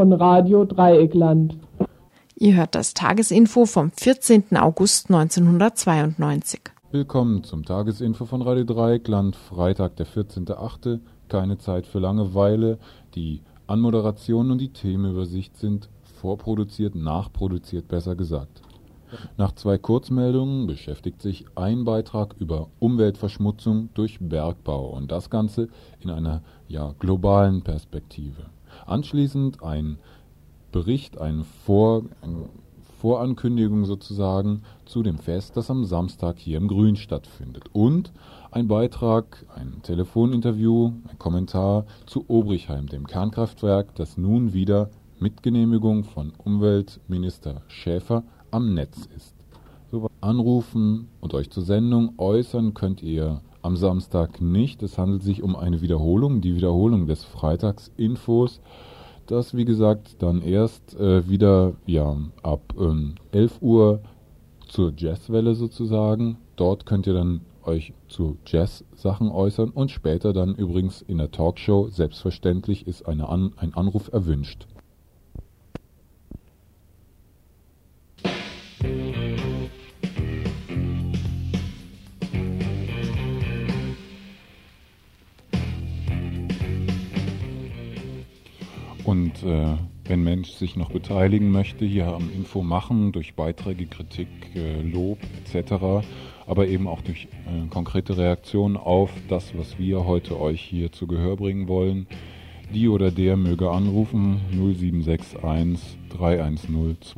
Von Radio Dreieckland. Ihr hört das Tagesinfo vom 14. August 1992. Willkommen zum Tagesinfo von Radio Dreieckland, Freitag, der 14.8. Keine Zeit für Langeweile. Die Anmoderation und die Themenübersicht sind vorproduziert, nachproduziert, besser gesagt. Nach zwei Kurzmeldungen beschäftigt sich ein Beitrag über Umweltverschmutzung durch Bergbau und das Ganze in einer ja, globalen Perspektive. Anschließend ein Bericht, eine, Vor, eine Vorankündigung sozusagen zu dem Fest, das am Samstag hier im Grün stattfindet. Und ein Beitrag, ein Telefoninterview, ein Kommentar zu Obrichheim, dem Kernkraftwerk, das nun wieder mit Genehmigung von Umweltminister Schäfer am Netz ist. Anrufen und euch zur Sendung äußern könnt ihr am Samstag nicht. Es handelt sich um eine Wiederholung, die Wiederholung des Freitagsinfos, das wie gesagt dann erst äh, wieder ja, ab ähm, 11 Uhr zur Jazzwelle sozusagen. Dort könnt ihr dann euch zu Jazz-Sachen äußern und später dann übrigens in der Talkshow selbstverständlich ist eine An ein Anruf erwünscht. Und äh, wenn Mensch sich noch beteiligen möchte, hier am Info machen, durch Beiträge, Kritik, äh, Lob etc., aber eben auch durch äh, konkrete Reaktionen auf das, was wir heute euch hier zu Gehör bringen wollen, die oder der möge anrufen 0761 310 28.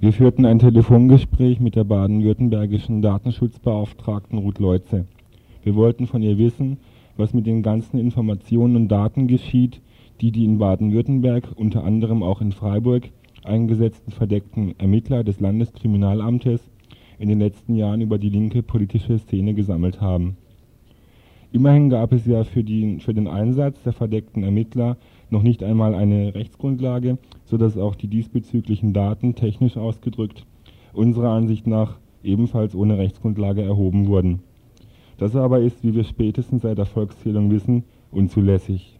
Wir führten ein Telefongespräch mit der baden-württembergischen Datenschutzbeauftragten Ruth Leutze. Wir wollten von ihr wissen, was mit den ganzen Informationen und Daten geschieht, die die in Baden-Württemberg, unter anderem auch in Freiburg, eingesetzten verdeckten Ermittler des Landeskriminalamtes in den letzten Jahren über die linke politische Szene gesammelt haben. Immerhin gab es ja für, die, für den Einsatz der verdeckten Ermittler noch nicht einmal eine Rechtsgrundlage, sodass auch die diesbezüglichen Daten technisch ausgedrückt unserer Ansicht nach ebenfalls ohne Rechtsgrundlage erhoben wurden. Das aber ist, wie wir spätestens seit der Volkszählung wissen, unzulässig.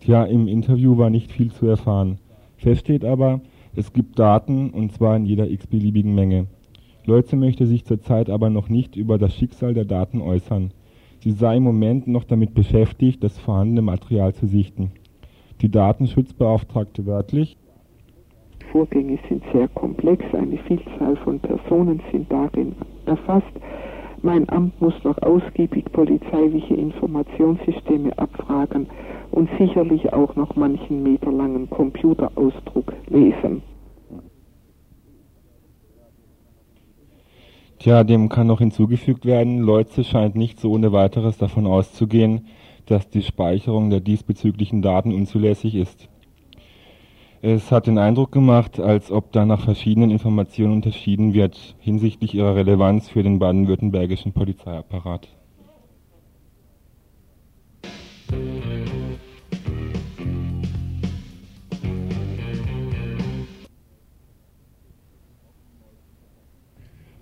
Tja, im Interview war nicht viel zu erfahren. Fest steht aber, es gibt Daten und zwar in jeder x-beliebigen Menge. Leutze möchte sich zurzeit aber noch nicht über das Schicksal der Daten äußern. Sie sei im Moment noch damit beschäftigt, das vorhandene Material zu sichten. Die Datenschutzbeauftragte wörtlich. Vorgänge sind sehr komplex, eine Vielzahl von Personen sind darin erfasst. Mein Amt muss noch ausgiebig polizeiliche Informationssysteme abfragen und sicherlich auch noch manchen meterlangen Computerausdruck lesen. Tja, dem kann noch hinzugefügt werden, Leutze scheint nicht so ohne weiteres davon auszugehen, dass die Speicherung der diesbezüglichen Daten unzulässig ist. Es hat den Eindruck gemacht, als ob da nach verschiedenen Informationen unterschieden wird hinsichtlich ihrer Relevanz für den baden-württembergischen Polizeiapparat.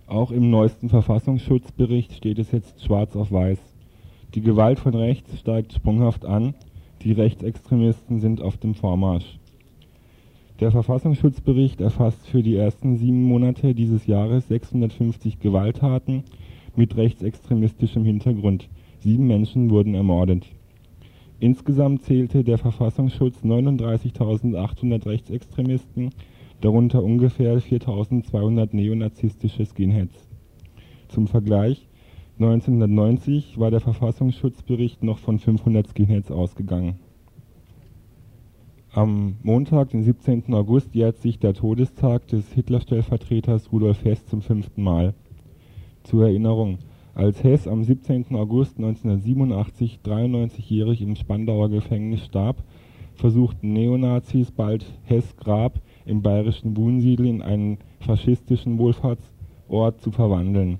Auch im neuesten Verfassungsschutzbericht steht es jetzt schwarz auf weiß. Die Gewalt von rechts steigt sprunghaft an, die Rechtsextremisten sind auf dem Vormarsch. Der Verfassungsschutzbericht erfasst für die ersten sieben Monate dieses Jahres 650 Gewalttaten mit rechtsextremistischem Hintergrund. Sieben Menschen wurden ermordet. Insgesamt zählte der Verfassungsschutz 39.800 Rechtsextremisten darunter ungefähr 4200 neonazistische Skinheads. Zum Vergleich, 1990 war der Verfassungsschutzbericht noch von 500 Skinheads ausgegangen. Am Montag, den 17. August, jährt sich der Todestag des Hitler-Stellvertreters Rudolf Hess zum fünften Mal. Zur Erinnerung, als Hess am 17. August 1987 93-jährig im Spandauer Gefängnis starb, versuchten Neonazis bald Hess Grab im bayerischen Wunsiedel in einen faschistischen Wohlfahrtsort zu verwandeln.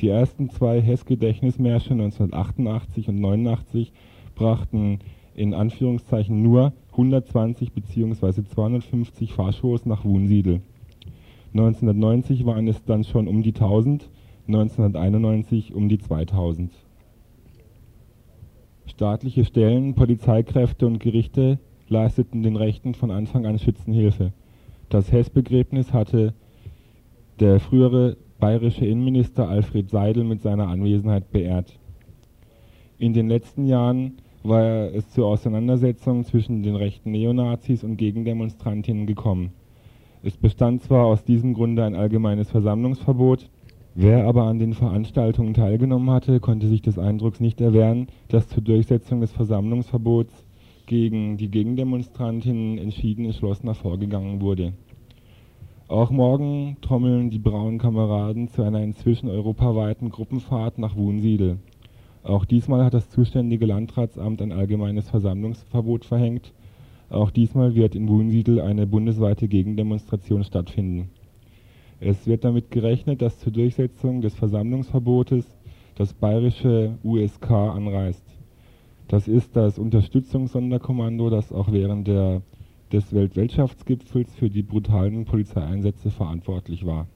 Die ersten zwei Hess-Gedächtnismärsche 1988 und 89 brachten in Anführungszeichen nur 120 bzw. 250 Fahrshows nach Wunsiedel. 1990 waren es dann schon um die 1000, 1991 um die 2000. Staatliche Stellen, Polizeikräfte und Gerichte leisteten den Rechten von Anfang an Schützenhilfe. Das Hess-Begräbnis hatte der frühere bayerische Innenminister Alfred Seidel mit seiner Anwesenheit beehrt. In den letzten Jahren war es zu Auseinandersetzungen zwischen den rechten Neonazis und Gegendemonstrantinnen gekommen. Es bestand zwar aus diesem Grunde ein allgemeines Versammlungsverbot, wer aber an den Veranstaltungen teilgenommen hatte, konnte sich des Eindrucks nicht erwehren, dass zur Durchsetzung des Versammlungsverbots gegen die Gegendemonstrantinnen entschieden entschlossener vorgegangen wurde. Auch morgen trommeln die braunen Kameraden zu einer inzwischen europaweiten Gruppenfahrt nach Wunsiedel. Auch diesmal hat das zuständige Landratsamt ein allgemeines Versammlungsverbot verhängt. Auch diesmal wird in Wunsiedel eine bundesweite Gegendemonstration stattfinden. Es wird damit gerechnet, dass zur Durchsetzung des Versammlungsverbotes das bayerische USK anreist. Das ist das Unterstützungssonderkommando, das auch während der, des Weltwirtschaftsgipfels für die brutalen Polizeieinsätze verantwortlich war.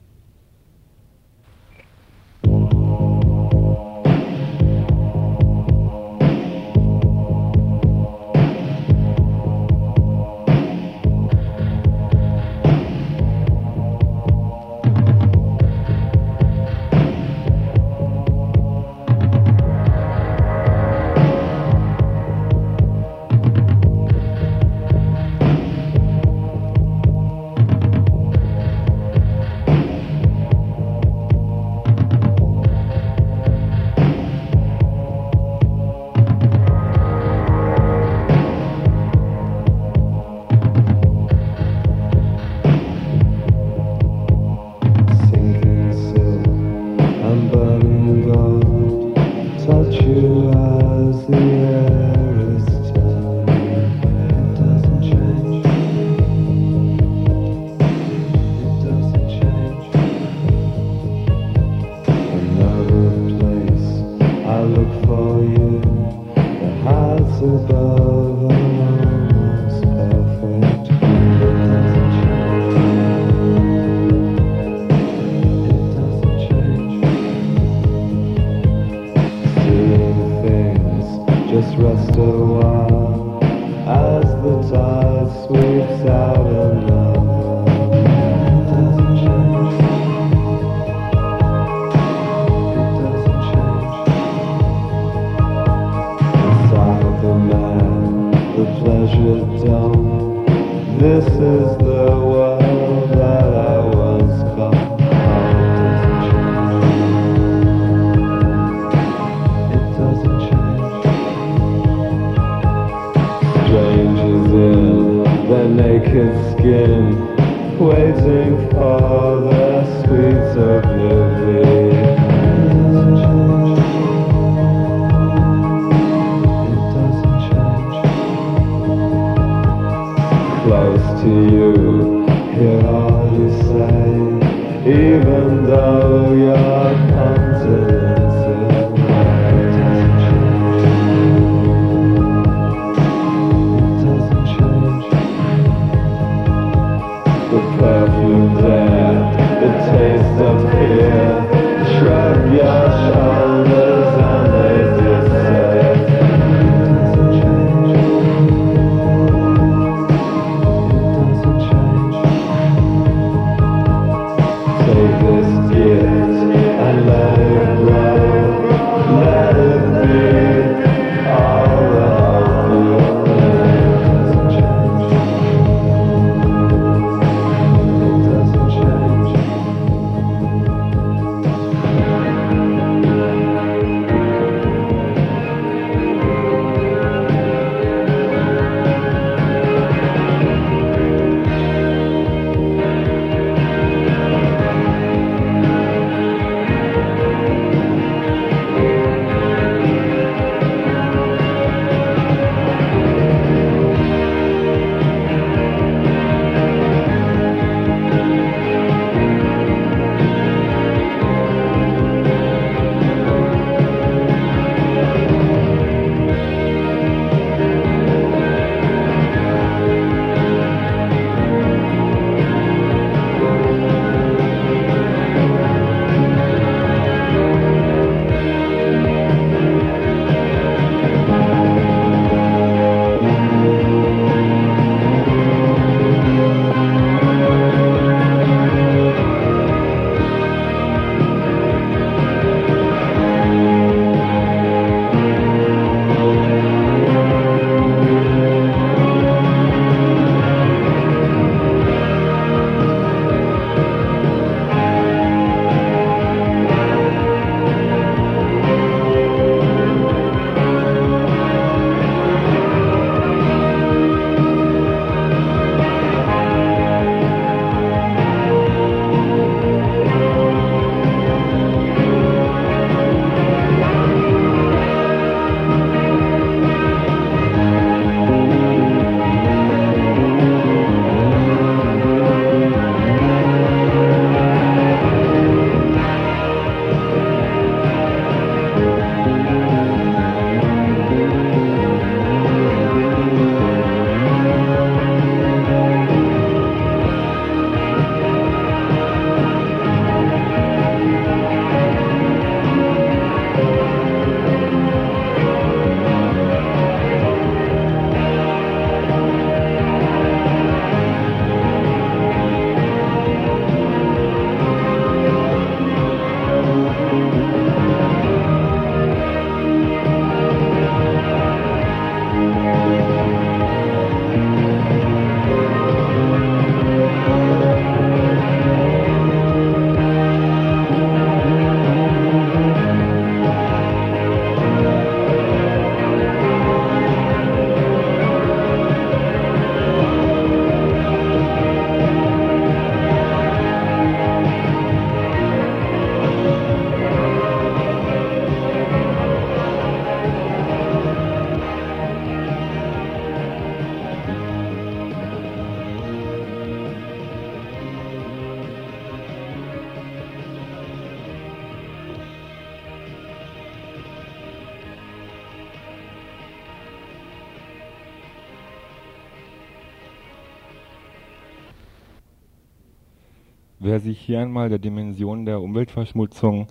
Wer sich hier einmal der Dimension der Umweltverschmutzung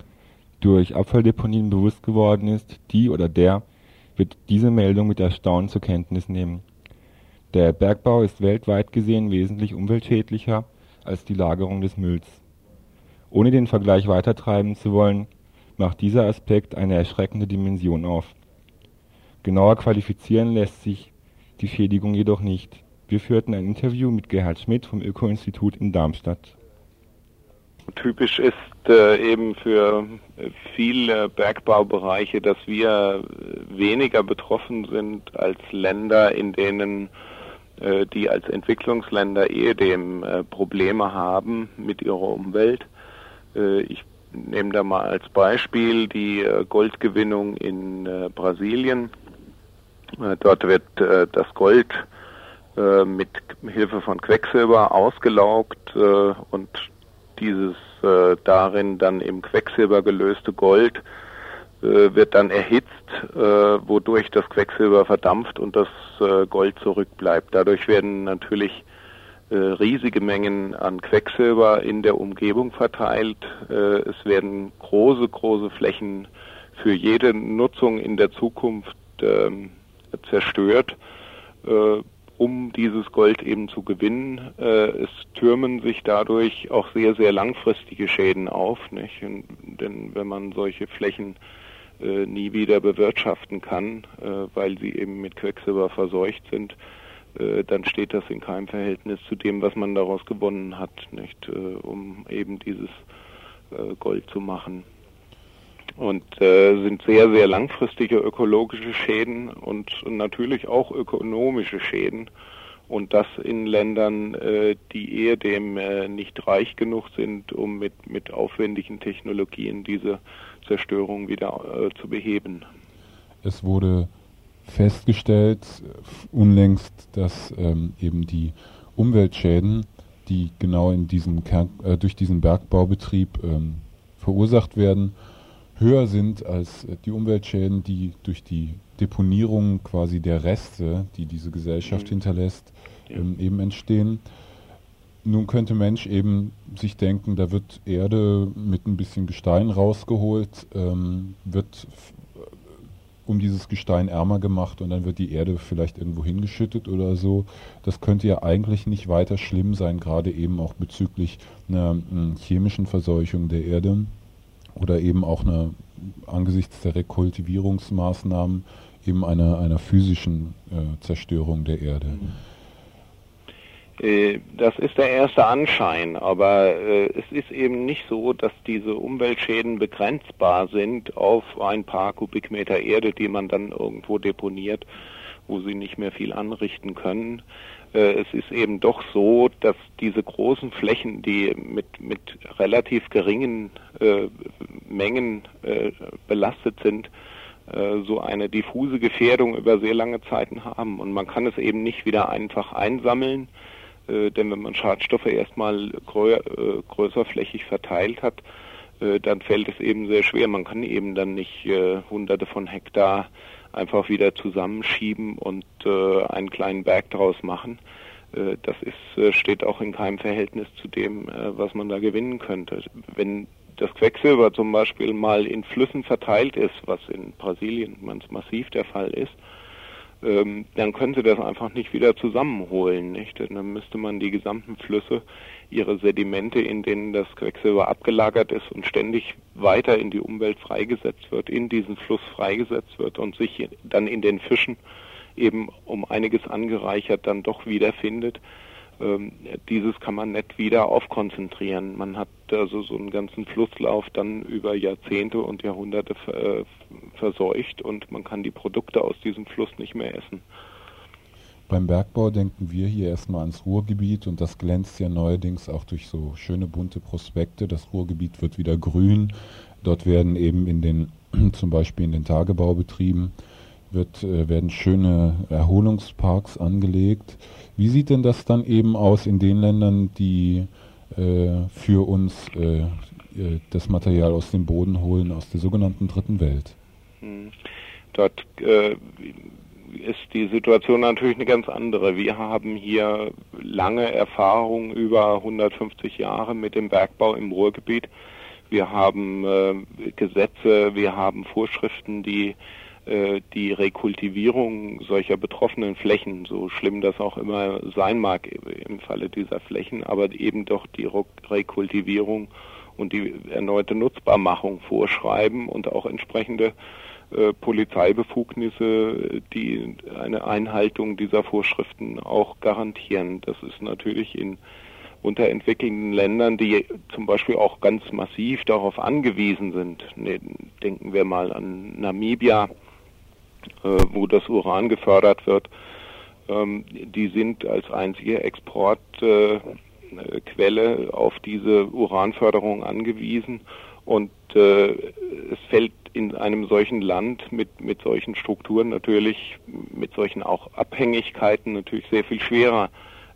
durch Abfalldeponien bewusst geworden ist, die oder der wird diese Meldung mit Erstaunen zur Kenntnis nehmen. Der Bergbau ist weltweit gesehen wesentlich umweltschädlicher als die Lagerung des Mülls. Ohne den Vergleich weitertreiben zu wollen, macht dieser Aspekt eine erschreckende Dimension auf. Genauer qualifizieren lässt sich die Schädigung jedoch nicht. Wir führten ein Interview mit Gerhard Schmidt vom Öko-Institut in Darmstadt. Typisch ist äh, eben für viele Bergbaubereiche, dass wir weniger betroffen sind als Länder, in denen äh, die als Entwicklungsländer ehedem äh, Probleme haben mit ihrer Umwelt. Äh, ich nehme da mal als Beispiel die äh, Goldgewinnung in äh, Brasilien. dort wird das Gold mit Hilfe von Quecksilber ausgelaugt und dieses äh, darin dann im Quecksilber gelöste Gold äh, wird dann erhitzt, äh, wodurch das Quecksilber verdampft und das äh, Gold zurückbleibt. Dadurch werden natürlich äh, riesige Mengen an Quecksilber in der Umgebung verteilt. Äh, es werden große, große Flächen für jede Nutzung in der Zukunft ähm, zerstört um dieses Gold eben zu gewinnen. Äh, es türmen sich dadurch auch sehr, sehr langfristige Schäden auf, nicht? Und, denn wenn man solche Flächen äh, nie wieder bewirtschaften kann, äh, weil sie eben mit Quecksilber verseucht sind, äh, dann steht das in keinem Verhältnis zu dem, was man daraus gewonnen hat, nicht? Äh, um eben dieses äh, Gold zu machen und äh, sind sehr, sehr langfristige ökologische Schäden und, natürlich auch ökonomische Schäden. Und das in Ländern, äh, die eher dem äh, nicht reich genug sind, um mit, mit aufwendigen Technologien diese Zerstörung wieder äh, zu beheben. Es wurde festgestellt, unlängst, dass ähm, eben die Umweltschäden, die genau in diesem Kern, äh, durch diesen Bergbaubetrieb ähm, verursacht werden, höher sind als äh, die Umweltschäden, die durch die Deponierung quasi der Reste, die diese Gesellschaft mhm. hinterlässt, ja. ähm, eben entstehen. Nun könnte Mensch eben sich denken, da wird Erde mit ein bisschen Gestein rausgeholt, ähm, wird äh, um dieses Gestein ärmer gemacht und dann wird die Erde vielleicht irgendwo hingeschüttet oder so. Das könnte ja eigentlich nicht weiter schlimm sein, gerade eben auch bezüglich einer, hm, chemischen Verseuchung der Erde oder eben auch eine, angesichts der Rekultivierungsmaßnahmen eben einer, einer physischen äh, Zerstörung der Erde. Äh, das ist der erste Anschein, aber äh, es ist eben nicht so, dass diese Umweltschäden begrenzbar sind auf ein paar Kubikmeter Erde, die man dann irgendwo deponiert, wo sie nicht mehr viel anrichten können. Äh, es ist eben doch so, dass diese großen Flächen, die mit, mit relativ geringen äh, Mengen äh, belastet sind, äh, so eine diffuse Gefährdung über sehr lange Zeiten haben. Und man kann es eben nicht wieder einfach einsammeln, äh, denn wenn man Schadstoffe erstmal grö größerflächig verteilt hat, dann fällt es eben sehr schwer. Man kann eben dann nicht hunderte von Hektar einfach wieder zusammenschieben und äh, einen kleinen Berg draus machen. Äh, das ist, äh, steht auch in keinem Verhältnis zu dem, äh, was man da gewinnen könnte. Wenn das Quecksilber zum Beispiel mal in Flüssen verteilt ist, was in Brasilien ganz massiv der Fall ist, ähm, dann könnte das einfach nicht wieder zusammenholen, nicht? Dann müsste man die gesamten Flüsse, ihre Sedimente, in denen das Quecksilber abgelagert ist und ständig weiter in die Umwelt freigesetzt wird, in diesen Fluss freigesetzt wird und sich dann in den Fischen eben um einiges angereichert dann doch wiederfindet. Ähm, dieses kann man nicht wieder aufkonzentrieren. Man hat also so einen ganzen Flusslauf dann über Jahrzehnte und Jahrhunderte äh, verseucht und man kann die Produkte aus diesem Fluss nicht mehr essen. Beim Bergbau denken wir hier erstmal ans Ruhrgebiet und das glänzt ja neuerdings auch durch so schöne bunte Prospekte. Das Ruhrgebiet wird wieder grün. Dort werden eben in den, zum Beispiel in den Tagebaubetrieben, wird, äh, werden schöne Erholungsparks angelegt. Wie sieht denn das dann eben aus in den Ländern, die äh, für uns äh, äh das Material aus dem Boden holen, aus der sogenannten Dritten Welt? Hm. Dort äh, ist die Situation natürlich eine ganz andere. Wir haben hier lange Erfahrung, über 150 Jahre mit dem Bergbau im Ruhrgebiet. Wir haben äh, Gesetze, wir haben Vorschriften, die äh, die Rekultivierung solcher betroffenen Flächen, so schlimm das auch immer sein mag im Falle dieser Flächen, aber eben doch die Rekultivierung und die erneute Nutzbarmachung vorschreiben und auch entsprechende Polizeibefugnisse, die eine Einhaltung dieser Vorschriften auch garantieren. Das ist natürlich in unterentwickelten Ländern, die zum Beispiel auch ganz massiv darauf angewiesen sind. Ne, denken wir mal an Namibia, äh, wo das Uran gefördert wird. Ähm, die sind als einzige Exportquelle äh, auf diese Uranförderung angewiesen und äh, es fällt in einem solchen Land mit, mit solchen Strukturen natürlich, mit solchen auch Abhängigkeiten natürlich sehr viel schwerer,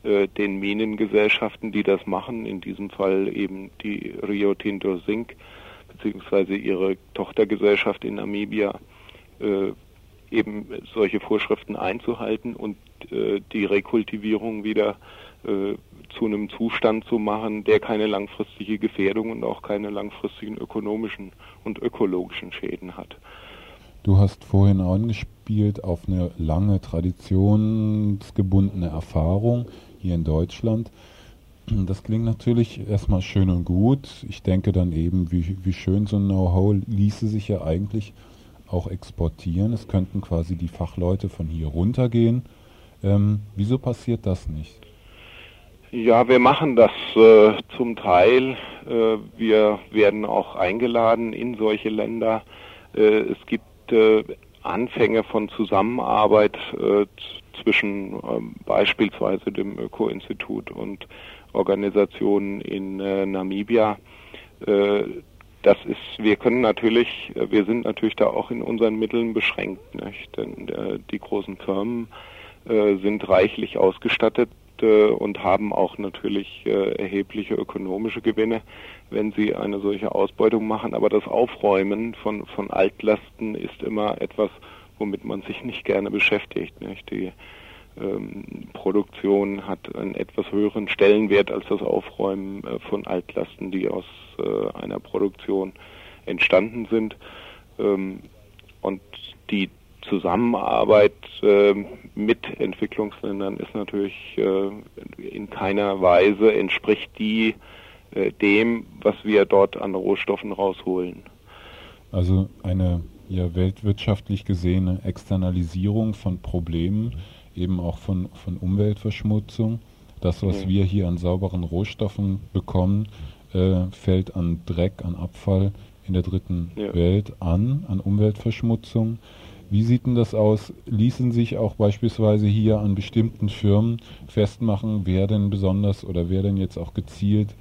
äh, den Minengesellschaften, die das machen, in diesem Fall eben die Rio Tinto Zinc, beziehungsweise ihre Tochtergesellschaft in Namibia, äh, eben solche Vorschriften einzuhalten und äh, die Rekultivierung wieder äh, zu einem Zustand zu machen, der keine langfristige Gefährdung und auch keine langfristigen ökonomischen und ökologischen Schäden hat. Du hast vorhin angespielt auf eine lange traditionsgebundene Erfahrung hier in Deutschland. Das klingt natürlich erstmal schön und gut. Ich denke dann eben, wie, wie schön so ein Know-how ließe sich ja eigentlich auch exportieren. Es könnten quasi die Fachleute von hier runtergehen. Ähm, wieso passiert das nicht? Ja, wir machen das äh, zum Teil. Äh, wir werden auch eingeladen in solche Länder. Äh, es gibt äh, Anfänge von Zusammenarbeit äh, zwischen ähm, beispielsweise dem Öko-Institut und Organisationen in äh, Namibia das ist, wir können natürlich, wir sind natürlich da auch in unseren Mitteln beschränkt, nicht? denn äh, die großen Firmen äh, sind reichlich ausgestattet äh, und haben auch natürlich äh, erhebliche ökonomische Gewinne, wenn sie eine solche Ausbeutung machen. Aber das Aufräumen von, von Altlasten ist immer etwas, womit man sich nicht gerne beschäftigt. Nicht? Die ähm, Produktion hat einen etwas höheren Stellenwert als das Aufräumen äh, von Altlasten, die aus äh, einer Produktion entstanden sind. Ähm, und die Zusammenarbeit äh, mit Entwicklungsländern ist natürlich äh, in keiner Weise entspricht die äh, dem, was wir dort an Rohstoffen rausholen. Also eine ja weltwirtschaftlich gesehene Externalisierung von Problemen eben auch von, von Umweltverschmutzung. Das, was ja. wir hier an sauberen Rohstoffen bekommen, fällt an Dreck, an Abfall in der dritten ja. Welt an, an Umweltverschmutzung. Wie sieht denn das aus? Ließen sich auch beispielsweise hier an bestimmten Firmen festmachen, wer denn besonders oder wer denn jetzt auch gezielt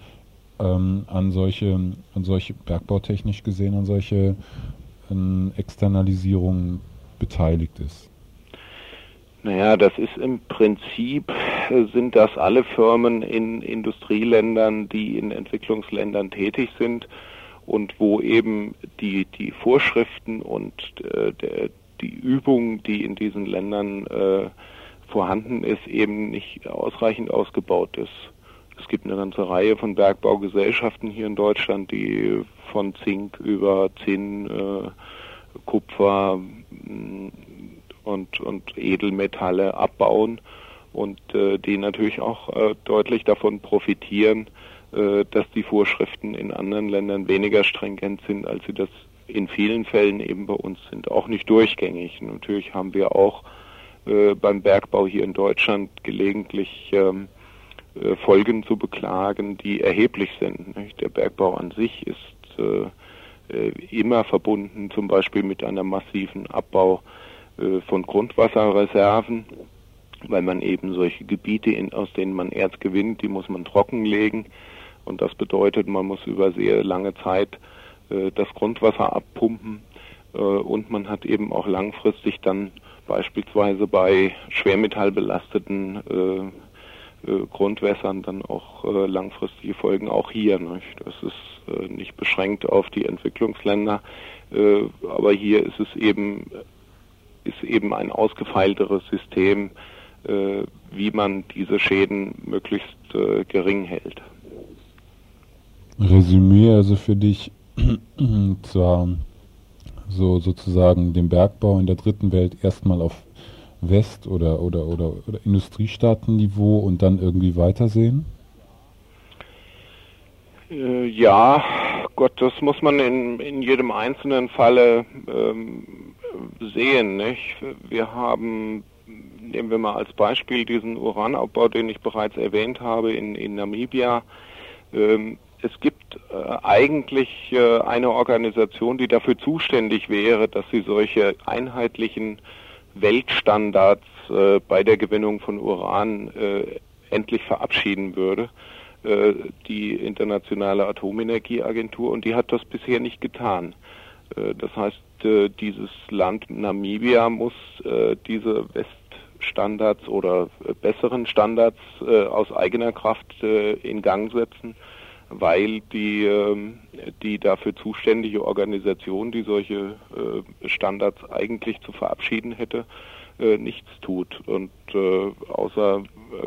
ähm, an solche, an solche bergbautechnisch gesehen, an solche ähm, Externalisierungen beteiligt ist? Naja, das ist im Prinzip, äh, sind das alle Firmen in Industrieländern, die in Entwicklungsländern tätig sind und wo eben die, die Vorschriften und äh, der, die Übung, die in diesen Ländern äh, vorhanden ist, eben nicht ausreichend ausgebaut ist. Es gibt eine ganze Reihe von Bergbaugesellschaften hier in Deutschland, die von Zink über Zinn, äh, Kupfer, und, und Edelmetalle abbauen und äh, die natürlich auch äh, deutlich davon profitieren, äh, dass die Vorschriften in anderen Ländern weniger stringent sind, als sie das in vielen Fällen eben bei uns sind. Auch nicht durchgängig. Natürlich haben wir auch äh, beim Bergbau hier in Deutschland gelegentlich ähm, äh, Folgen zu beklagen, die erheblich sind. Der Bergbau an sich ist äh, immer verbunden, zum Beispiel mit einem massiven Abbau von Grundwasserreserven, weil man eben solche Gebiete, aus denen man Erz gewinnt, die muss man trockenlegen. Und das bedeutet, man muss über sehr lange Zeit äh, das Grundwasser abpumpen. Äh, und man hat eben auch langfristig dann beispielsweise bei schwermetallbelasteten äh, äh, Grundwässern dann auch langfristige Folgen auch hier. Nicht? Das ist nicht beschränkt auf die Entwicklungsländer, aber hier ist es eben ist eben ein ausgefeilteres System, äh, wie man diese Schäden möglichst äh, gering hält. Resümee also für dich zwar so sozusagen den Bergbau in der dritten Welt erstmal auf West- oder, oder, oder, oder Industriestaatenniveau und dann irgendwie weitersehen? Äh, ja, Gott, das muss man in, in jedem einzelnen Falle ähm, sehen. Nicht? Wir haben, nehmen wir mal als Beispiel diesen Uranabbau, den ich bereits erwähnt habe in, in Namibia. Ähm, es gibt äh, eigentlich äh, eine Organisation, die dafür zuständig wäre, dass sie solche einheitlichen Weltstandards äh, bei der Gewinnung von Uran äh, endlich verabschieden würde, äh, die Internationale Atomenergieagentur, und die hat das bisher nicht getan. Äh, das heißt, dieses Land Namibia muss diese Weststandards oder besseren Standards aus eigener Kraft in Gang setzen weil die, ähm, die dafür zuständige Organisation, die solche äh, Standards eigentlich zu verabschieden hätte, äh, nichts tut und äh, außer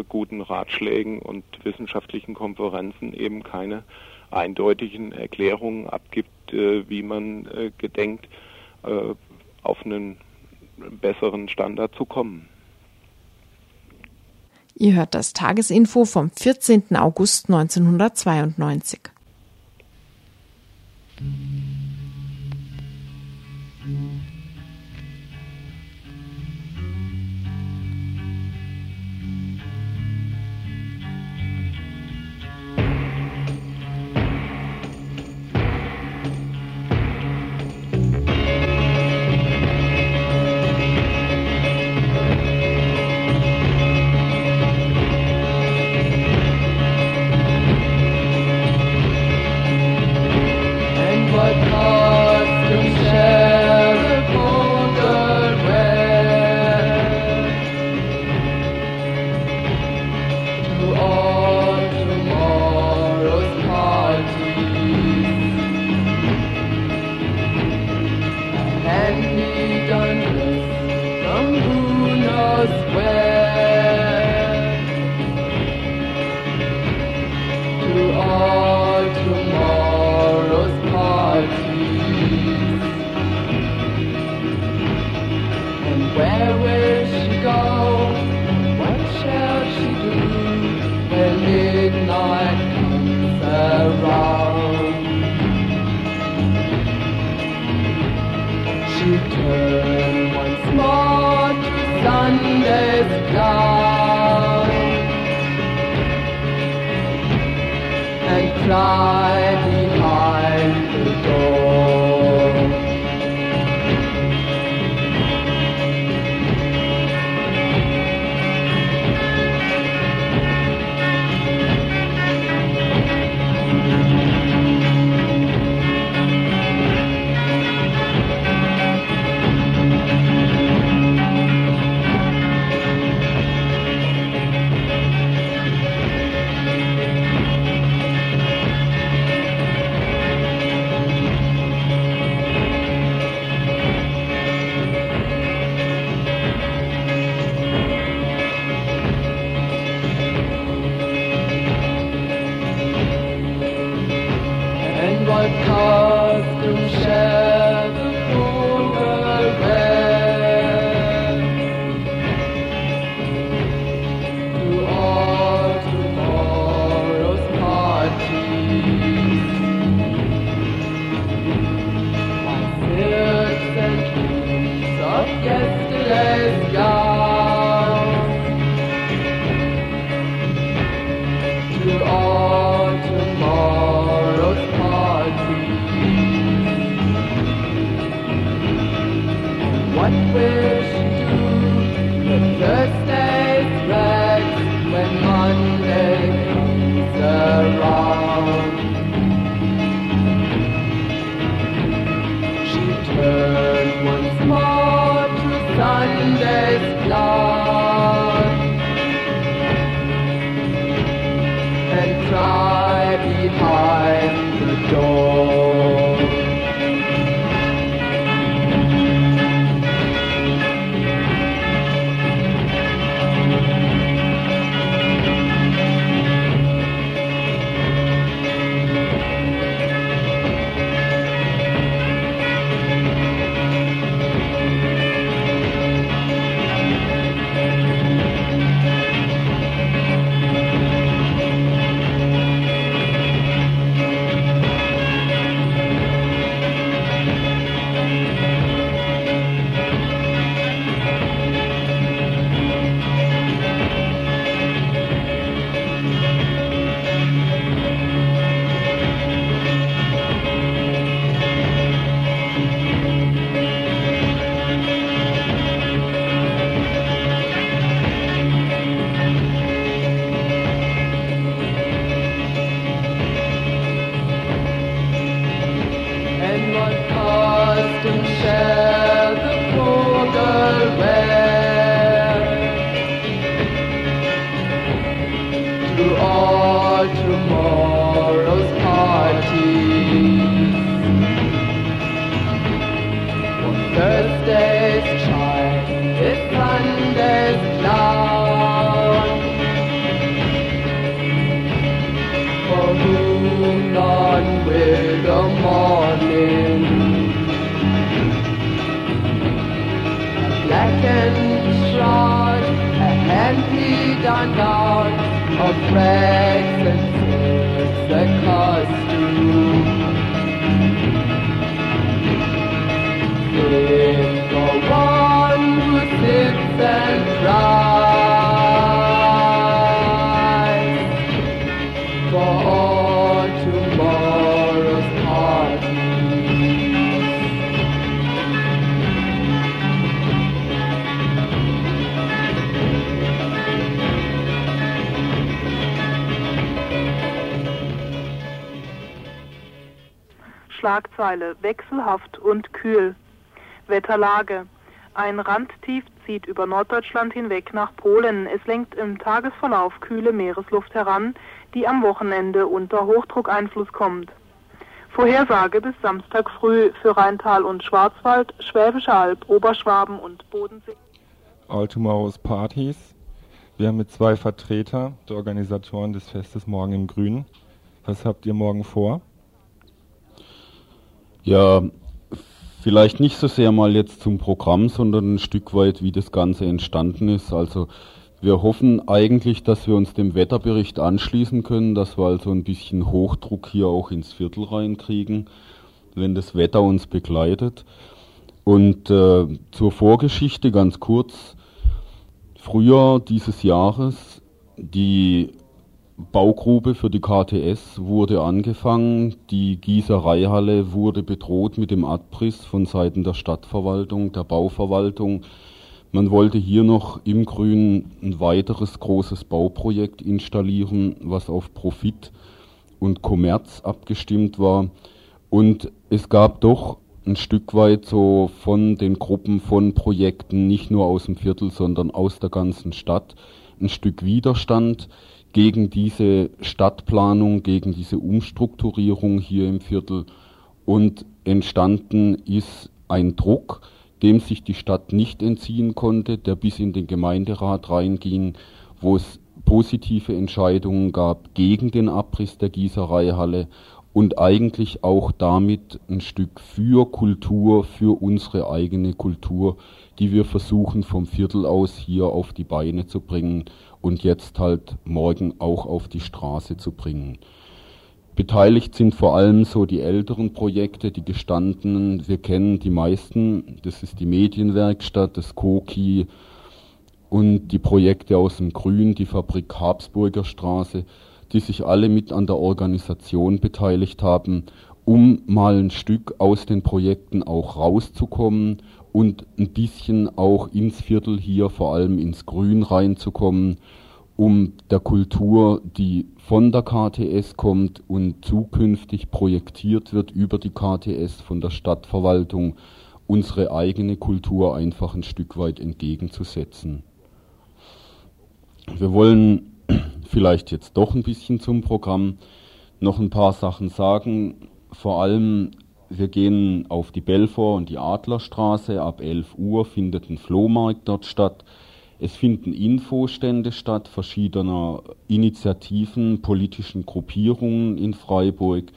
guten Ratschlägen und wissenschaftlichen Konferenzen eben keine eindeutigen Erklärungen abgibt, wie man gedenkt, auf einen besseren Standard zu kommen. Ihr hört das Tagesinfo vom 14. August 1992. Schlagzeile Wetterlage. Ein Randtief zieht über Norddeutschland hinweg nach Polen. Es lenkt im Tagesverlauf kühle Meeresluft heran, die am Wochenende unter Hochdruckeinfluss kommt. Vorhersage bis Samstag früh für Rheintal und Schwarzwald, Schwäbische Alb, Oberschwaben und Bodensee. All Tomorrow's Parties. Wir haben mit zwei Vertreter der Organisatoren des Festes morgen im Grün. Was habt ihr morgen vor? Ja, vielleicht nicht so sehr mal jetzt zum Programm, sondern ein Stück weit, wie das Ganze entstanden ist. Also wir hoffen eigentlich, dass wir uns dem Wetterbericht anschließen können, dass wir also ein bisschen Hochdruck hier auch ins Viertel reinkriegen, wenn das Wetter uns begleitet. Und äh, zur Vorgeschichte ganz kurz. Frühjahr dieses Jahres, die Baugrube für die KTS wurde angefangen. Die Gießereihalle wurde bedroht mit dem Abriss von Seiten der Stadtverwaltung, der Bauverwaltung. Man wollte hier noch im Grün ein weiteres großes Bauprojekt installieren, was auf Profit und Kommerz abgestimmt war. Und es gab doch ein Stück weit so von den Gruppen von Projekten, nicht nur aus dem Viertel, sondern aus der ganzen Stadt, ein Stück Widerstand gegen diese Stadtplanung, gegen diese Umstrukturierung hier im Viertel. Und entstanden ist ein Druck, dem sich die Stadt nicht entziehen konnte, der bis in den Gemeinderat reinging, wo es positive Entscheidungen gab gegen den Abriss der Gießereihalle und eigentlich auch damit ein Stück für Kultur, für unsere eigene Kultur, die wir versuchen vom Viertel aus hier auf die Beine zu bringen und jetzt halt morgen auch auf die Straße zu bringen. Beteiligt sind vor allem so die älteren Projekte, die gestandenen. Wir kennen die meisten. Das ist die Medienwerkstatt, das Koki und die Projekte aus dem Grün, die Fabrik Habsburger Straße, die sich alle mit an der Organisation beteiligt haben, um mal ein Stück aus den Projekten auch rauszukommen und ein bisschen auch ins Viertel hier, vor allem ins Grün reinzukommen, um der Kultur, die von der KTS kommt und zukünftig projektiert wird über die KTS von der Stadtverwaltung, unsere eigene Kultur einfach ein Stück weit entgegenzusetzen. Wir wollen vielleicht jetzt doch ein bisschen zum Programm noch ein paar Sachen sagen. Vor allem wir gehen auf die Belfort und die Adlerstraße. Ab 11 Uhr findet ein Flohmarkt dort statt. Es finden Infostände statt verschiedener Initiativen, politischen Gruppierungen in Freiburg.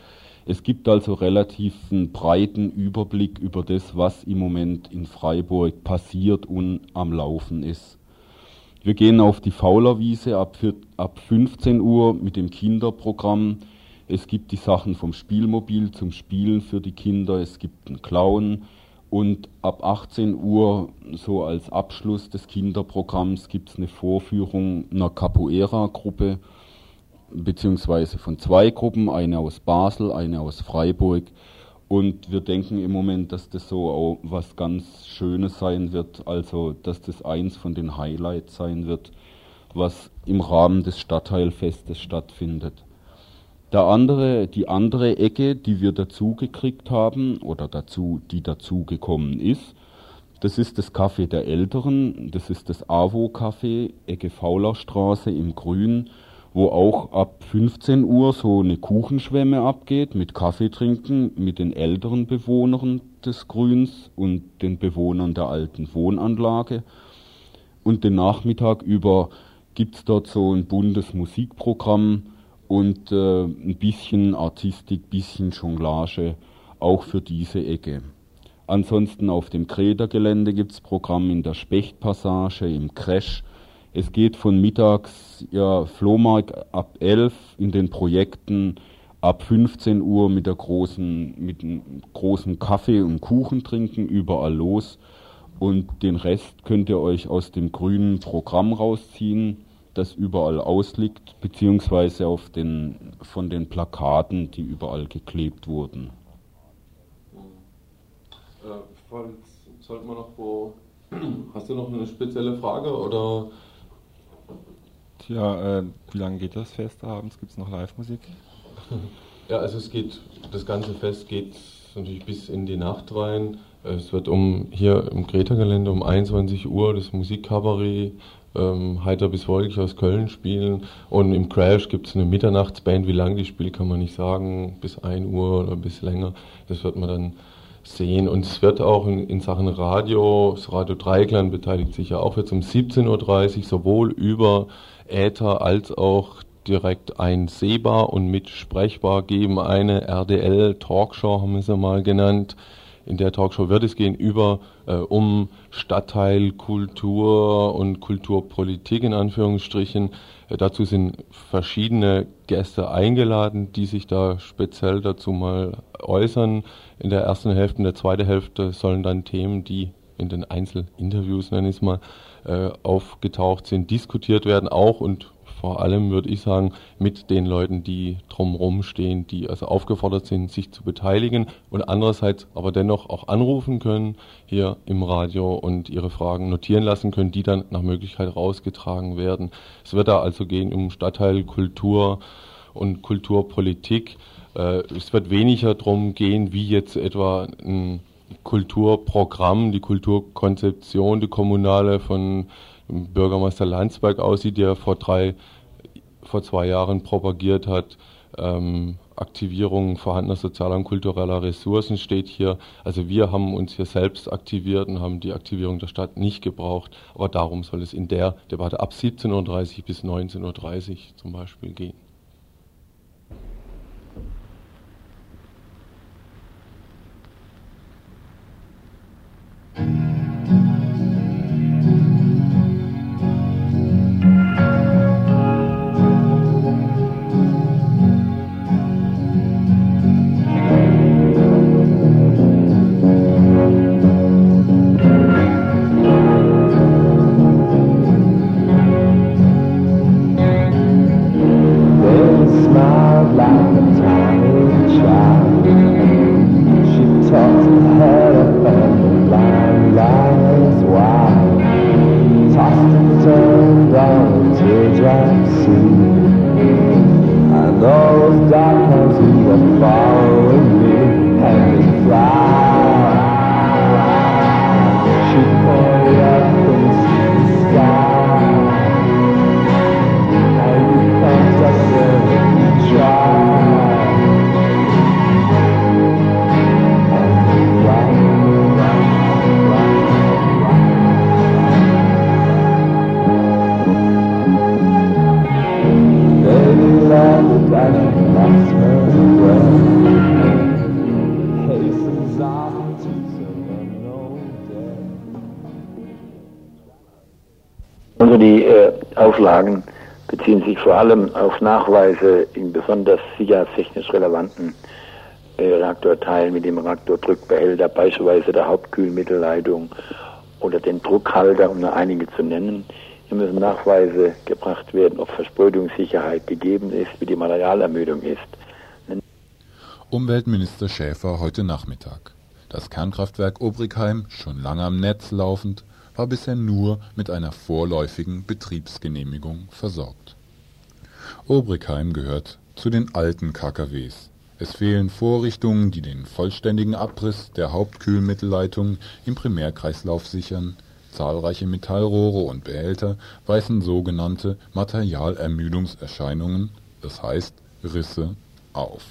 Es gibt also relativ einen breiten Überblick über das, was im Moment in Freiburg passiert und am Laufen ist. Wir gehen auf die Faulerwiese ab, ab 15 Uhr mit dem Kinderprogramm. Es gibt die Sachen vom Spielmobil zum Spielen für die Kinder. Es gibt einen Clown. Und ab 18 Uhr, so als Abschluss des Kinderprogramms, gibt es eine Vorführung einer Capoeira-Gruppe, beziehungsweise von zwei Gruppen, eine aus Basel, eine aus Freiburg. Und wir denken im Moment, dass das so auch was ganz Schönes sein wird, also dass das eins von den Highlights sein wird, was im Rahmen des Stadtteilfestes stattfindet. Der andere, die andere Ecke, die wir dazu gekriegt haben oder dazu, die dazu gekommen ist, das ist das Café der Älteren, das ist das AWO Café, Ecke Faulerstraße im Grün, wo auch ab 15 Uhr so eine Kuchenschwemme abgeht mit Kaffee trinken mit den älteren Bewohnern des Grüns und den Bewohnern der alten Wohnanlage. Und den Nachmittag über gibt's dort so ein buntes Musikprogramm und äh, ein bisschen Artistik, bisschen Jonglage, auch für diese Ecke. Ansonsten auf dem Kredergelände gibt's Programm in der Spechtpassage, im Crash. Es geht von mittags, ja, Flohmarkt ab 11 in den Projekten ab 15 Uhr mit der großen, mit einem großen Kaffee und Kuchen trinken überall los. Und den Rest könnt ihr euch aus dem grünen Programm rausziehen das überall ausliegt, beziehungsweise auf den, von den Plakaten, die überall geklebt wurden. Äh, sollten wir noch wo. Hast du noch eine spezielle Frage oder? Tja, äh, wie lange geht das Fest abends? Gibt es noch Live-Musik? Ja, also es geht, das ganze Fest geht natürlich bis in die Nacht rein. Es wird um hier im Greta-Gelände um 21 Uhr das Musikkabarett ähm, heiter bis wolkig aus Köln spielen. Und im Crash gibt es eine Mitternachtsband. Wie lange die spielt, kann man nicht sagen. Bis 1 Uhr oder bis länger. Das wird man dann sehen. Und es wird auch in, in Sachen Radio, das Radio Dreiklang beteiligt sich ja auch jetzt um 17.30 Uhr sowohl über Äther als auch direkt einsehbar und mitsprechbar geben. Eine RDL Talkshow haben wir sie mal genannt in der Talkshow wird es gehen über äh, um Stadtteilkultur und Kulturpolitik in Anführungsstrichen. Äh, dazu sind verschiedene Gäste eingeladen, die sich da speziell dazu mal äußern. In der ersten Hälfte, in der zweiten Hälfte sollen dann Themen, die in den Einzelinterviews, nenne ich es mal, äh, aufgetaucht sind, diskutiert werden auch und vor allem würde ich sagen, mit den Leuten, die drumherum stehen, die also aufgefordert sind, sich zu beteiligen und andererseits aber dennoch auch anrufen können hier im Radio und ihre Fragen notieren lassen können, die dann nach Möglichkeit rausgetragen werden. Es wird da also gehen um Stadtteil Kultur und Kulturpolitik. Äh, es wird weniger darum gehen, wie jetzt etwa ein Kulturprogramm, die Kulturkonzeption, die kommunale von Bürgermeister Landsberg aussieht, der vor drei, vor zwei Jahren propagiert hat. Ähm, Aktivierung vorhandener sozialer und kultureller Ressourcen steht hier. Also wir haben uns hier selbst aktiviert und haben die Aktivierung der Stadt nicht gebraucht. Aber darum soll es in der Debatte ab 17.30 Uhr bis 19.30 Uhr zum Beispiel gehen. Vor allem auf Nachweise in besonders sicherheitstechnisch relevanten äh, Reaktorteilen wie dem Reaktordrückbehälter, beispielsweise der Hauptkühlmittelleitung oder den Druckhalter, um nur einige zu nennen. Hier müssen Nachweise gebracht werden, ob Versprödungssicherheit gegeben ist, wie die Materialermüdung ist. Umweltminister Schäfer heute Nachmittag. Das Kernkraftwerk Obrigheim, schon lange am Netz laufend, war bisher nur mit einer vorläufigen Betriebsgenehmigung versorgt. Obrigheim gehört zu den alten KKWs. Es fehlen Vorrichtungen, die den vollständigen Abriss der Hauptkühlmittelleitung im Primärkreislauf sichern. Zahlreiche Metallrohre und Behälter weisen sogenannte Materialermüdungserscheinungen, das heißt Risse, auf.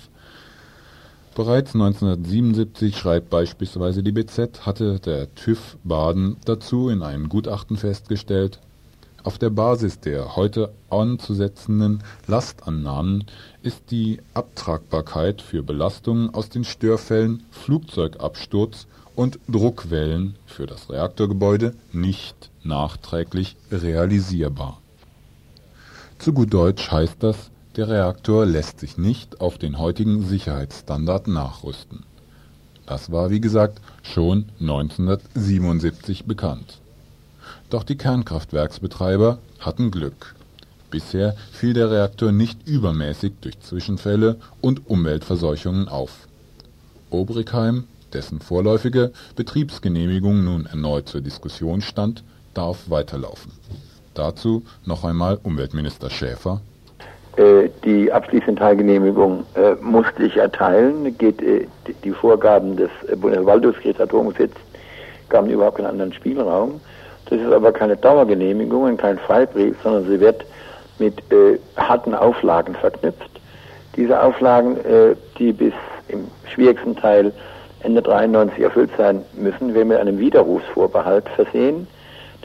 Bereits 1977, schreibt beispielsweise die BZ, hatte der TÜV Baden dazu in einem Gutachten festgestellt auf der Basis der heute anzusetzenden Lastannahmen ist die Abtragbarkeit für Belastungen aus den Störfällen Flugzeugabsturz und Druckwellen für das Reaktorgebäude nicht nachträglich realisierbar. Zu gut Deutsch heißt das, der Reaktor lässt sich nicht auf den heutigen Sicherheitsstandard nachrüsten. Das war wie gesagt schon 1977 bekannt doch die Kernkraftwerksbetreiber hatten Glück. Bisher fiel der Reaktor nicht übermäßig durch Zwischenfälle und Umweltverseuchungen auf. Obrigheim, dessen vorläufige Betriebsgenehmigung nun erneut zur Diskussion stand, darf weiterlaufen. Dazu noch einmal Umweltminister Schäfer. Äh, die abschließende Teilgenehmigung äh, musste ich erteilen. Äh, die Vorgaben des Bundeswaldungsgerichts Atomgesetz gaben überhaupt keinen anderen Spielraum. Das ist aber keine Dauergenehmigung und kein Freibrief, sondern sie wird mit äh, harten Auflagen verknüpft. Diese Auflagen, äh, die bis im schwierigsten Teil Ende 93 erfüllt sein müssen, werden mit einem Widerrufsvorbehalt versehen.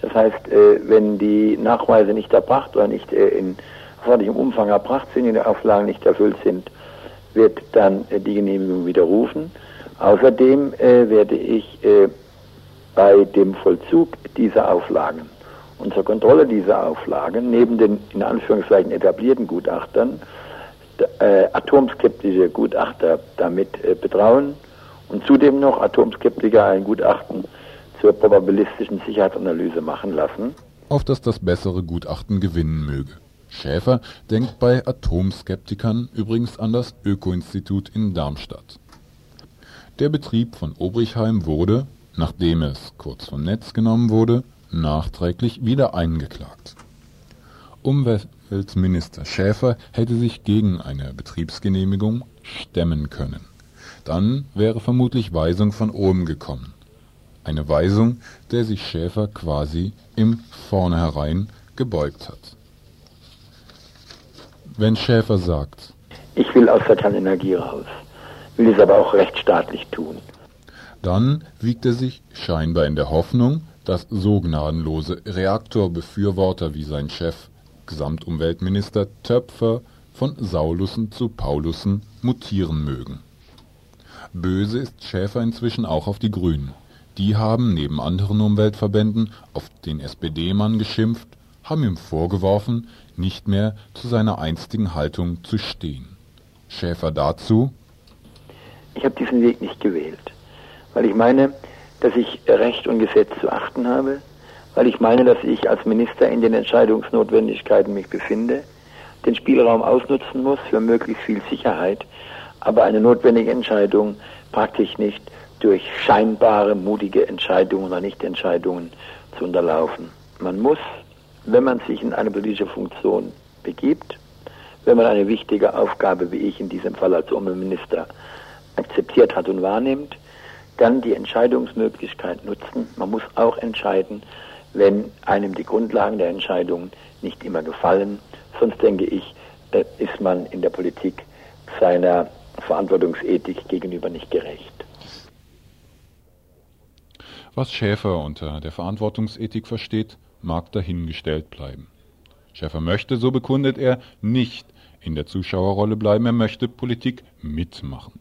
Das heißt, äh, wenn die Nachweise nicht erbracht oder nicht äh, in erforderlichem Umfang erbracht sind, die Auflagen nicht erfüllt sind, wird dann äh, die Genehmigung widerrufen. Außerdem äh, werde ich äh, bei dem Vollzug dieser Auflagen und zur Kontrolle dieser Auflagen neben den in Anführungszeichen etablierten Gutachtern äh, atomskeptische Gutachter damit äh, betrauen und zudem noch Atomskeptiker ein Gutachten zur probabilistischen Sicherheitsanalyse machen lassen. Auf dass das bessere Gutachten gewinnen möge. Schäfer denkt bei Atomskeptikern übrigens an das Öko-Institut in Darmstadt. Der Betrieb von Obrichheim wurde, nachdem es kurz vom Netz genommen wurde, nachträglich wieder eingeklagt. Umweltminister Schäfer hätte sich gegen eine Betriebsgenehmigung stemmen können. Dann wäre vermutlich Weisung von oben gekommen. Eine Weisung, der sich Schäfer quasi im Vornherein gebeugt hat. Wenn Schäfer sagt, ich will aus der Kernenergie raus, will es aber auch rechtsstaatlich tun, dann wiegt er sich, scheinbar in der Hoffnung, dass so gnadenlose Reaktorbefürworter wie sein Chef, Gesamtumweltminister Töpfer, von Saulussen zu Paulussen mutieren mögen. Böse ist Schäfer inzwischen auch auf die Grünen. Die haben neben anderen Umweltverbänden auf den SPD-Mann geschimpft, haben ihm vorgeworfen, nicht mehr zu seiner einstigen Haltung zu stehen. Schäfer dazu Ich habe diesen Weg nicht gewählt weil ich meine, dass ich Recht und Gesetz zu achten habe, weil ich meine, dass ich als Minister in den Entscheidungsnotwendigkeiten mich befinde, den Spielraum ausnutzen muss für möglichst viel Sicherheit, aber eine notwendige Entscheidung praktisch nicht durch scheinbare, mutige Entscheidungen oder Nichtentscheidungen zu unterlaufen. Man muss, wenn man sich in eine politische Funktion begibt, wenn man eine wichtige Aufgabe, wie ich in diesem Fall als Umweltminister, akzeptiert hat und wahrnimmt, dann die Entscheidungsmöglichkeit nutzen. Man muss auch entscheiden, wenn einem die Grundlagen der Entscheidung nicht immer gefallen. Sonst denke ich, äh, ist man in der Politik seiner Verantwortungsethik gegenüber nicht gerecht. Was Schäfer unter der Verantwortungsethik versteht, mag dahingestellt bleiben. Schäfer möchte, so bekundet er, nicht in der Zuschauerrolle bleiben, er möchte Politik mitmachen.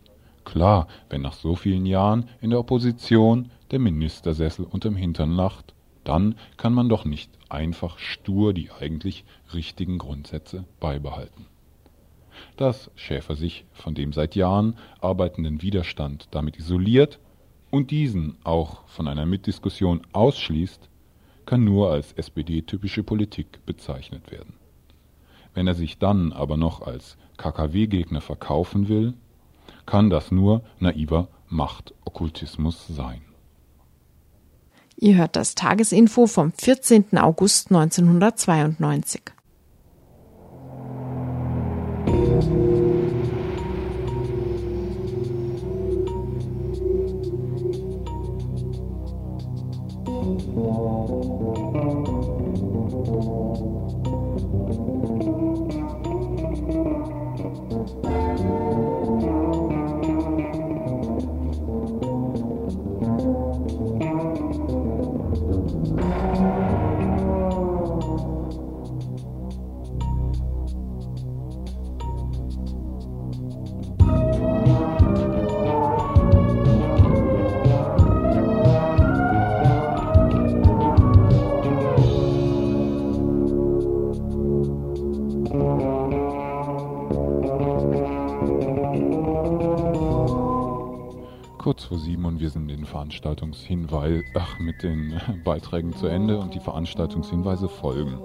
Klar, wenn nach so vielen Jahren in der Opposition der Ministersessel unterm Hintern lacht, dann kann man doch nicht einfach stur die eigentlich richtigen Grundsätze beibehalten. Dass Schäfer sich von dem seit Jahren arbeitenden Widerstand damit isoliert und diesen auch von einer Mitdiskussion ausschließt, kann nur als SPD-typische Politik bezeichnet werden. Wenn er sich dann aber noch als KKW-Gegner verkaufen will, kann das nur naiver Machtokkultismus sein. Ihr hört das Tagesinfo vom 14. August 1992. Veranstaltungshinweisen, ach, mit den Beiträgen zu Ende und die Veranstaltungshinweise folgen.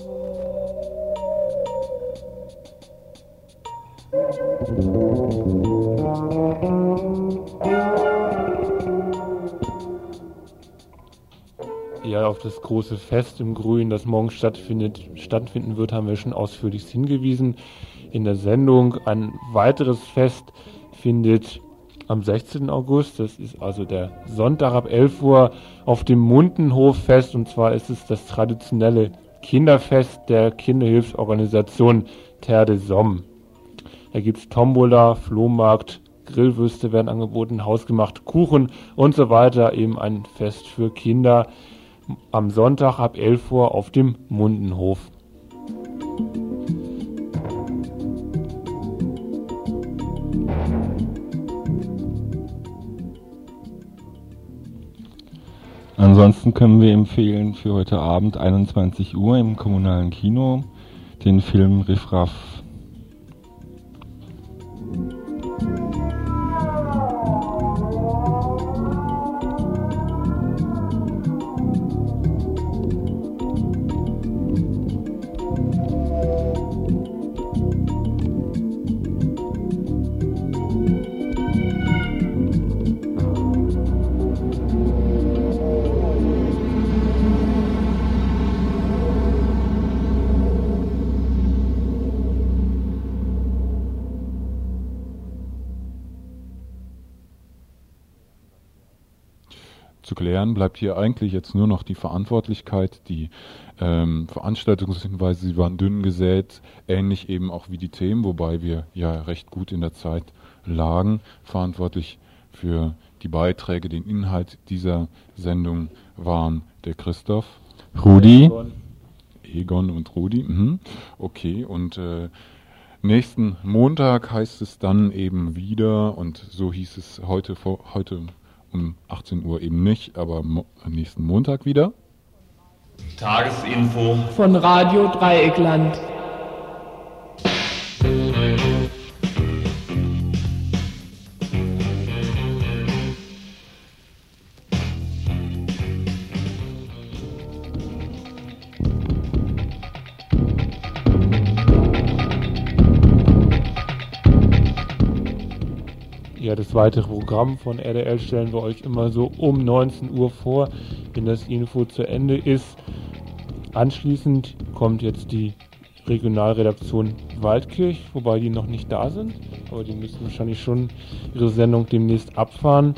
Ja, auf das große Fest im Grün, das morgen stattfindet, stattfinden wird, haben wir schon ausführlich hingewiesen in der Sendung. Ein weiteres Fest findet am 16. August, das ist also der Sonntag ab 11 Uhr, auf dem Mundenhof fest. Und zwar ist es das traditionelle Kinderfest der Kinderhilfsorganisation Terre de Somme. Da gibt es Tombola, Flohmarkt, Grillwürste werden angeboten, hausgemacht Kuchen und so weiter. Eben ein Fest für Kinder am Sonntag ab 11 Uhr auf dem Mundenhof. Ansonsten können wir empfehlen für heute Abend 21 Uhr im kommunalen Kino den Film Riffraff bleibt hier eigentlich jetzt nur noch die Verantwortlichkeit. Die ähm, Veranstaltungshinweise, sie waren dünn gesät, ähnlich eben auch wie die Themen, wobei wir ja recht gut in der Zeit lagen. Verantwortlich für die Beiträge, den Inhalt dieser Sendung waren der Christoph. Rudi. Egon und Rudi. Mhm. Okay, und äh, nächsten Montag heißt es dann eben wieder, und so hieß es heute, heute um 18 Uhr eben nicht, aber am nächsten Montag wieder. Tagesinfo von Radio Dreieckland. Ja, das weitere Programm von RDL stellen wir euch immer so um 19 Uhr vor, wenn das Info zu Ende ist. Anschließend kommt jetzt die Regionalredaktion Waldkirch, wobei die noch nicht da sind, aber die müssen wahrscheinlich schon ihre Sendung demnächst abfahren.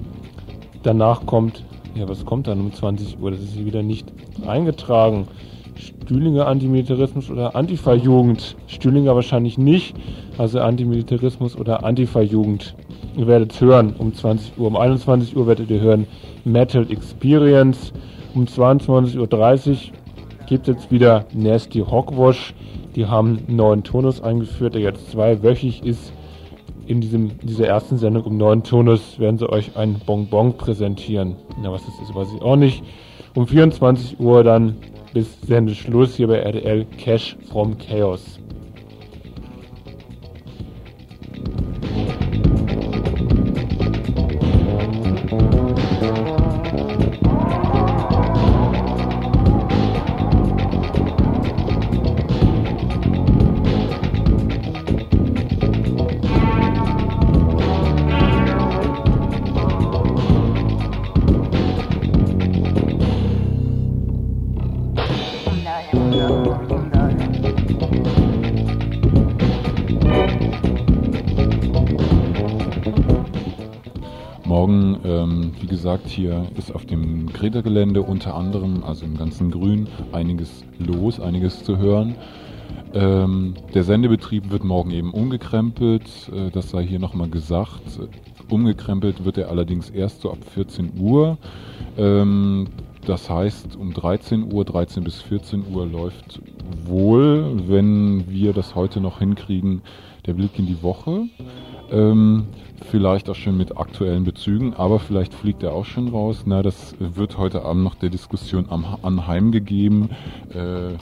Danach kommt, ja, was kommt dann um 20 Uhr? Das ist hier wieder nicht eingetragen. Stühlinger Antimilitarismus oder Antifa-Jugend. Stühlinger wahrscheinlich nicht, also Antimilitarismus oder Antifa-Jugend. Ihr werdet hören um 20 Uhr. Um 21 Uhr werdet ihr hören Metal Experience. Um 22.30 Uhr gibt es jetzt wieder Nasty Hogwash. Die haben einen neuen Tonus eingeführt, der jetzt zweiwöchig ist. In diesem, dieser ersten Sendung um neuen Tonus werden sie euch ein Bonbon präsentieren. Na, was das ist, weiß ich auch nicht. Um 24 Uhr dann bis Sendeschluss hier bei RDL Cash from Chaos. Gesagt, hier ist auf dem Greta-Gelände unter anderem, also im ganzen Grün, einiges los, einiges zu hören. Ähm, der Sendebetrieb wird morgen eben umgekrempelt, äh, das sei hier nochmal gesagt. Umgekrempelt wird er allerdings erst so ab 14 Uhr. Ähm, das heißt, um 13 Uhr, 13 bis 14 Uhr läuft wohl, wenn wir das heute noch hinkriegen, der Blick in die Woche. Ähm, vielleicht auch schon mit aktuellen Bezügen, aber vielleicht fliegt er auch schon raus. Na, das wird heute Abend noch der Diskussion am, anheimgegeben. Äh,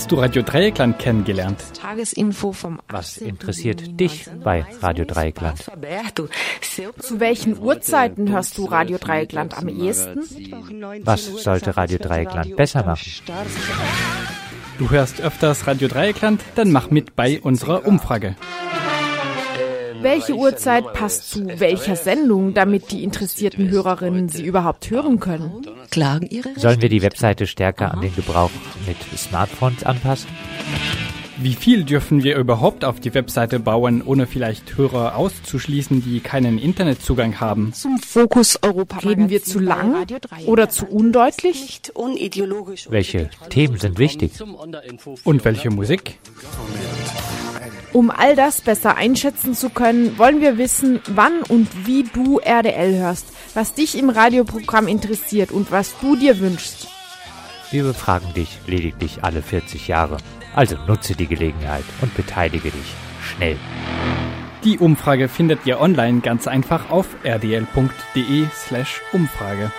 hast du Radio Dreieckland kennengelernt? Tagesinfo vom Was interessiert dich bei Radio Dreieckland? Zu welchen Uhrzeiten hörst du Radio Dreieckland am ehesten? Was sollte Radio Dreieckland besser machen? Du hörst öfters Radio Dreieckland? Dann mach mit bei unserer Umfrage. Welche Uhrzeit passt zu welcher Sendung, damit die interessierten Hörerinnen sie überhaupt hören können? Sollen wir die Webseite stärker an den Gebrauch mit Smartphones anpassen? Wie viel dürfen wir überhaupt auf die Webseite bauen, ohne vielleicht Hörer auszuschließen, die keinen Internetzugang haben? Zum Fokus Europa. Reden wir zu lang oder zu undeutlich? Welche Themen sind wichtig? Und welche Musik? Um all das besser einschätzen zu können, wollen wir wissen, wann und wie du RDL hörst, was dich im Radioprogramm interessiert und was du dir wünschst. Wir befragen dich lediglich alle 40 Jahre. Also nutze die Gelegenheit und beteilige dich schnell. Die Umfrage findet ihr online ganz einfach auf rdl.de slash Umfrage.